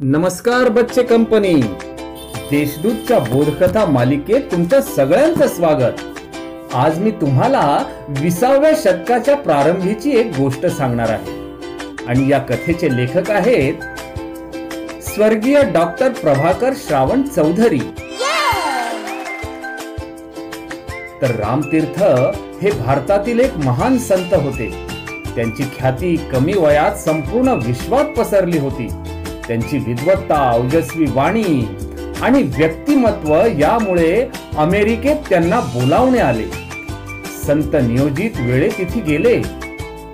नमस्कार बच्चे कंपनी. देशदूतच्या बोधकथा मालिकेत तुमच्या सगळ्यांचं स्वागत. आज मी तुम्हाला विसाव्या शतकाच्या प्रारंभीची एक गोष्ट सांगणार आहे. आणि या कथेचे लेखक आहेत स्वर्गीय डॉक्टर प्रभाकर श्रावण चौधरी. तर रामतीर्थ हे भारतातील एक महान संत होते. त्यांची ख्याती कमी वयात संपूर्ण विश्वात पसरली होती. त्यांची विद्वत्ता ओजस्वी वाणी आणि व्यक्तिमत्व यामुळे अमेरिकेत त्यांना बोलावणे आले. संत नियोजित वेळे तिथे गेले.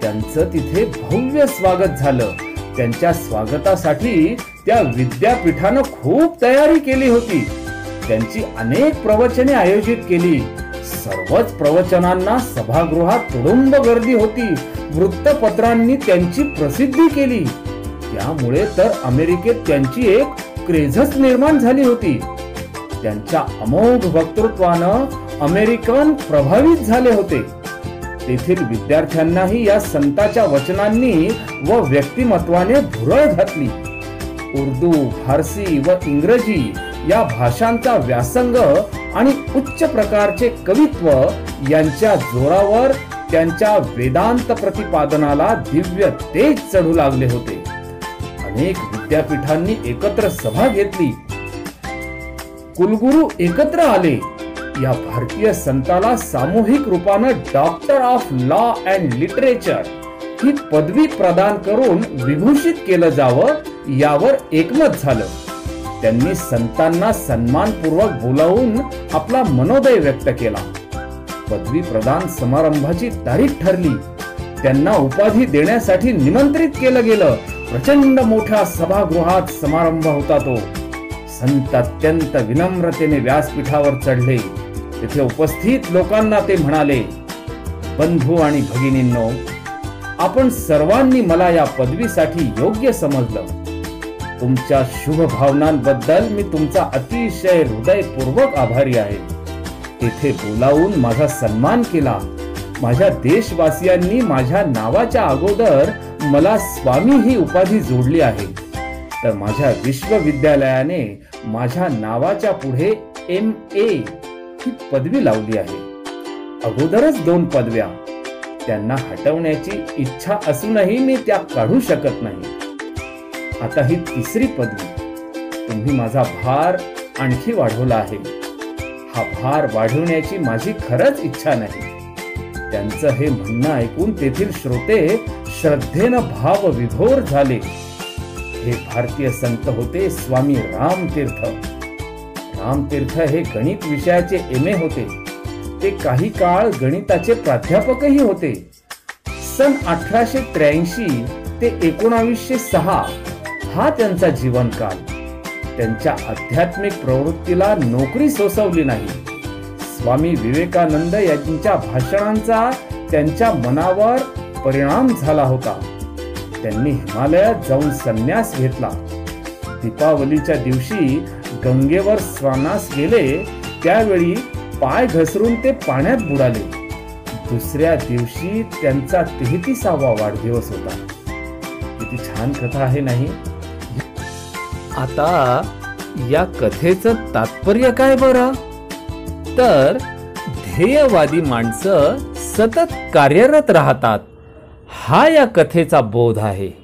त्यांचं तिथे भव्य स्वागत झालं. त्यांच्या स्वागतासाठी त्या विद्यापीठानं खूप तयारी केली होती. त्यांची अनेक प्रवचने आयोजित केली. सर्वच प्रवचनांना सभागृहात तुडुंब गर्दी होती. वृत्तपत्रांनी त्यांची प्रसिद्धी केली. त्यामुळे तर अमेरिकेत त्यांची एक क्रेझच निर्माण झाली होती. त्यांच्या अमोघ वक्तृत्वानं अमेरिकन प्रभावित झाले होते. तेथील विद्यार्थ्यांनाही या संताच्या वचनांनी व व्यक्तिमत्वाने भुरळ घातली. उर्दू फारसी व इंग्रजी या भाषांचा व्यासंग आणि उच्च प्रकारचे कवित्व यांच्या जोरावर त्यांच्या वेदांत प्रतिपादनाला दिव्य तेज चढू लागले होते. अनेक विद्यापीठांनी एकत्र सभा घेतली. कुलगुरू एकत्र आले. या भारतीय संताला सामूहिक रूपानं doctor of law and literature ही पदवी प्रदान करून विभूषित केलं जावं यावर एकमत झालं. त्यांनी संतांना सन्मानपूर्वक बोलावून आपला मनोदय व्यक्त केला. पदवी प्रदान समारंभाची तारीख ठरली. त्यांना उपाधी देण्यासाठी निमंत्रित केलं गेलं. प्रचंड मोठ्या सभागृहात समारंभ होता तो. संत अत्यंत विनम्रतेने व्यासपीठावर चढले. तिथे उपस्थित लोकांना ते म्हणाले बंधू आणि भगिनींनो आपण सर्वांनी मला या पदवीसाठी योग्य समजलं. तुमच्या शुभ भावनांबद्दल मी तुमचा अतिशय हृदयपूर्वक आभारी आहे. तेथे बोलावून माझा सन्मान केला. माझ्या देशवासियांनी माझ्या नावाच्या अगोदर मला स्वामी ही उपाधी जोडली आहे. तर माझ्या विश्वविद्यालयाने माझ्या नावाच्या पुढे एम ए ही पदवी लावली आहे. अगोदरच दोन पदव्या. त्यांना हटवण्याची इच्छा असूनही मी त्या काढू शकत नाही. आता ही तिसरी पदवी. तुम्ही माझा भार आणखी वाढवला आहे. हा भार वाढवण्याची माझी खरंच इच्छा नाही. त्यांचं हे म्हणणं ऐकून तेथील श्रोते श्रद्धेनं भाव विभोर झाले. हे भारतीय संत होते स्वामी रामतीर्थ. रामतीर्थ हे गणित विषयाचे एम. ए. होते. ते काही काळ गणिताचे प्राध्यापकही होते. सन अठराशे त्र्याऐंशी ते एकोणावीसशे सहा हा त्यांचा जीवनकाल. त्यांच्या आध्यात्मिक प्रवृत्तीला नोकरी सोसवली नाही. स्वामी विवेकानंद यांच्या भाषणांचा त्यांच्या मनावर परिणाम झाला होता. त्यांनी हिमालयात जाऊन संन्यास घेतला. दीपावलीच्या दिवशी गंगेवर स्वानास गेले त्यावेळी पाय घसरून ते पाण्यात बुडाले. दुसऱ्या दिवशी त्यांचा तेहतीसावा वाढदिवस होता. किती छान कथा आहे नाही? आता या कथेचं तात्पर्य काय बरं? तर ध्येयवादी माणसं सतत कार्यरत राहतात. हा या कथेचा बोध आहे.